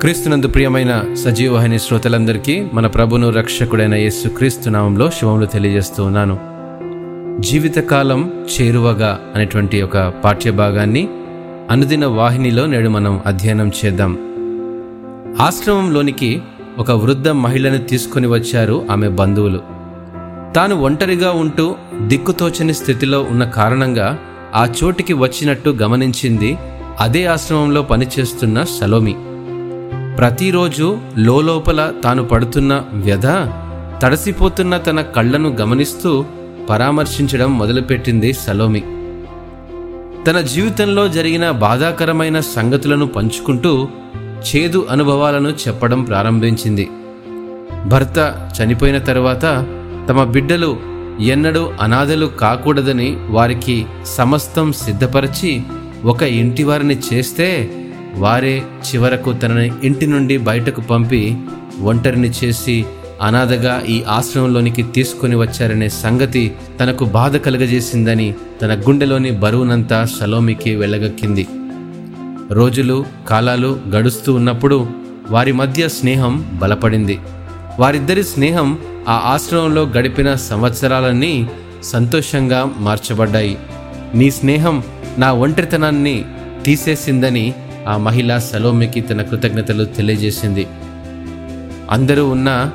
క్రీస్తునందు ప్రియమైన సజీవవాహిని శ్రోతలందరికీ మన ప్రభును రక్షకుడైన యేసు క్రీస్తు నామంలో శుభములు తెలియజేస్తూ ఉన్నాను. జీవితకాలం చేరువగా అనేటువంటి ఒక పాఠ్యభాగాన్ని అనుదిన వాహినిలో నేడు మనం అధ్యయనం చేద్దాం. ఆశ్రమంలోనికి ఒక వృద్ధ మహిళను తీసుకొని వచ్చారు ఆమె బంధువులు. తాను ఒంటరిగా ఉంటూ దిక్కుతోచని స్థితిలో ఉన్న కారణంగా ఆ చోటికి వచ్చినట్టు గమనించింది అదే ఆశ్రమంలో పనిచేస్తున్న సలోమి. ప్రతిరోజు లోపల తాను పడుతున్న వ్యధ తడసిపోతున్న తన కళ్ళను గమనిస్తూ పరామర్శించడం మొదలుపెట్టింది సలోమి. తన జీవితంలో జరిగిన బాధాకరమైన సంగతులను పంచుకుంటూ చేదు అనుభవాలను చెప్పడం ప్రారంభించింది. భర్త చనిపోయిన తర్వాత తమ బిడ్డలు ఎన్నడూ అనాథలు కాకూడదని వారికి సమస్తం సిద్ధపరిచి ఒక ఇంటివారిని చేస్తే వారే చివరకు తనని ఇంటి నుండి బయటకు పంపి ఒంటరిని చేసి అనాథగా ఈ ఆశ్రమంలోనికి తీసుకొని వచ్చారనే సంగతి తనకు బాధ కలుగజేసిందని తన గుండెలోని బరువునంతా సలోమికి వెళ్ళగక్కింది రోజులు కాలాలు గడుస్తూ ఉన్నప్పుడు వారి మధ్య స్నేహం బలపడింది. వారిద్దరి స్నేహం ఆ ఆశ్రమంలో గడిపిన సంవత్సరాలన్నీ సంతోషంగా మార్చబడ్డాయి. నీ స్నేహం నా ఒంటరితనాన్ని తీసేసిందని ఆ మహిళ సలోమికి తన కృతజ్ఞతలు తెలియజేసింది. అందరూ ఉన్నా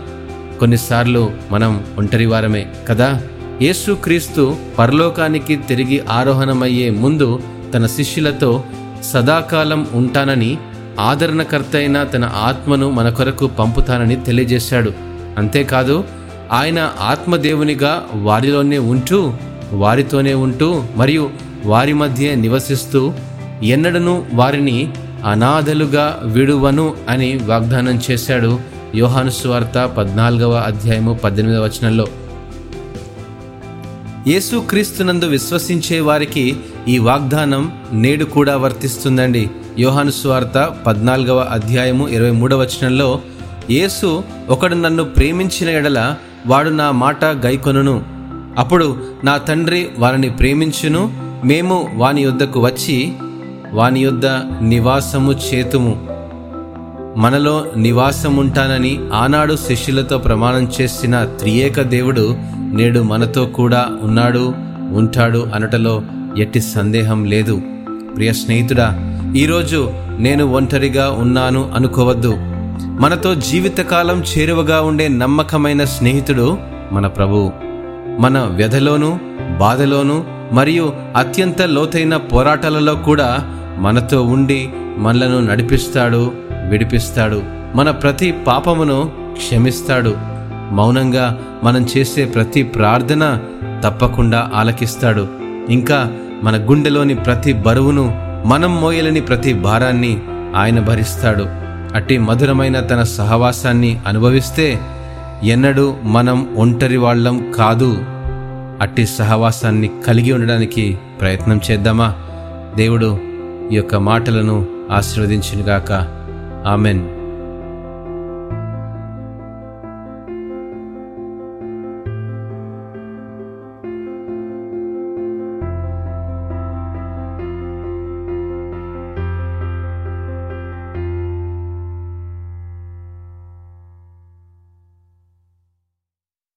కొన్నిసార్లు మనం ఒంటరి వారమే కదా? యేసుక్రీస్తు పరలోకానికి తిరిగి ఆరోహణమయ్యే ముందు తన శిష్యులతో సదాకాలం ఉంటానని ఆదరణకర్త అయిన తన ఆత్మను మన కొరకు పంపుతానని తెలియజేశాడు. అంతేకాదు ఆయన ఆత్మదేవునిగా వారిలోనే ఉంటూ వారితోనే ఉంటూ మరియు వారి మధ్య నివసిస్తూ ఎన్నడను వారిని అనాథలుగా విడువను అని వాగ్దానం చేశాడు యోహాను సువార్త పద్నాలుగవ అధ్యాయము పద్దెనిమిదవ వచనంలో. యేసుక్రీస్తునందు విశ్వసించే వారికి ఈ వాగ్దానం నేడు కూడా వర్తిస్తుందండి. యోహాను సువార్త పద్నాలుగవ అధ్యాయము ఇరవై మూడవ వచనంలో యేసు ఒకడు నన్ను ప్రేమించిన ఎడల వాడు నా మాట గైకొనును. అప్పుడు నా తండ్రి వారిని ప్రేమించును. మేము వాని యొద్దకు వచ్చి వాని యొద్ద నివాసము చేతుము. మనలో నివాసముంటానని ఆనాడు శిష్యులతో ప్రమాణం చేసిన త్రియేక దేవుడు నేడు మనతో కూడా ఉన్నాడు ఉంటాడు అనటలో ఎట్టి సందేహం లేదు. ప్రియ స్నేహితుడా ఈరోజు నేను ఒంటరిగా ఉన్నాను అనుకోవద్దు. మనతో జీవితకాలం చేరువగా ఉండే నమ్మకమైన స్నేహితుడు మన ప్రభువు మన వ్యధలోను బాధలోను మరియు అత్యంత లోతైన పోరాటాలలో కూడా మనతో ఉండి మనలను నడిపిస్తాడు విడిపిస్తాడు. మన ప్రతి పాపమును క్షమిస్తాడు. మౌనంగా మనం చేసే ప్రతి ప్రార్థన తప్పకుండా ఆలకిస్తాడు. ఇంకా మన గుండెలోని ప్రతి బరువును మనం మోయలేని ప్రతి భారాన్ని ఆయన భరిస్తాడు. అట్టి మధురమైన తన సహవాసాన్ని అనుభవిస్తే ఎన్నడూ మనం ఒంటరి వాళ్ళం కాదు. అట్టి సహవాసాన్ని కలిగి ఉండడానికి ప్రయత్నం చేద్దామా? దేవుడు ఈ యొక్క మాటలను ఆశీర్వదించినగాక. ఆమెన్.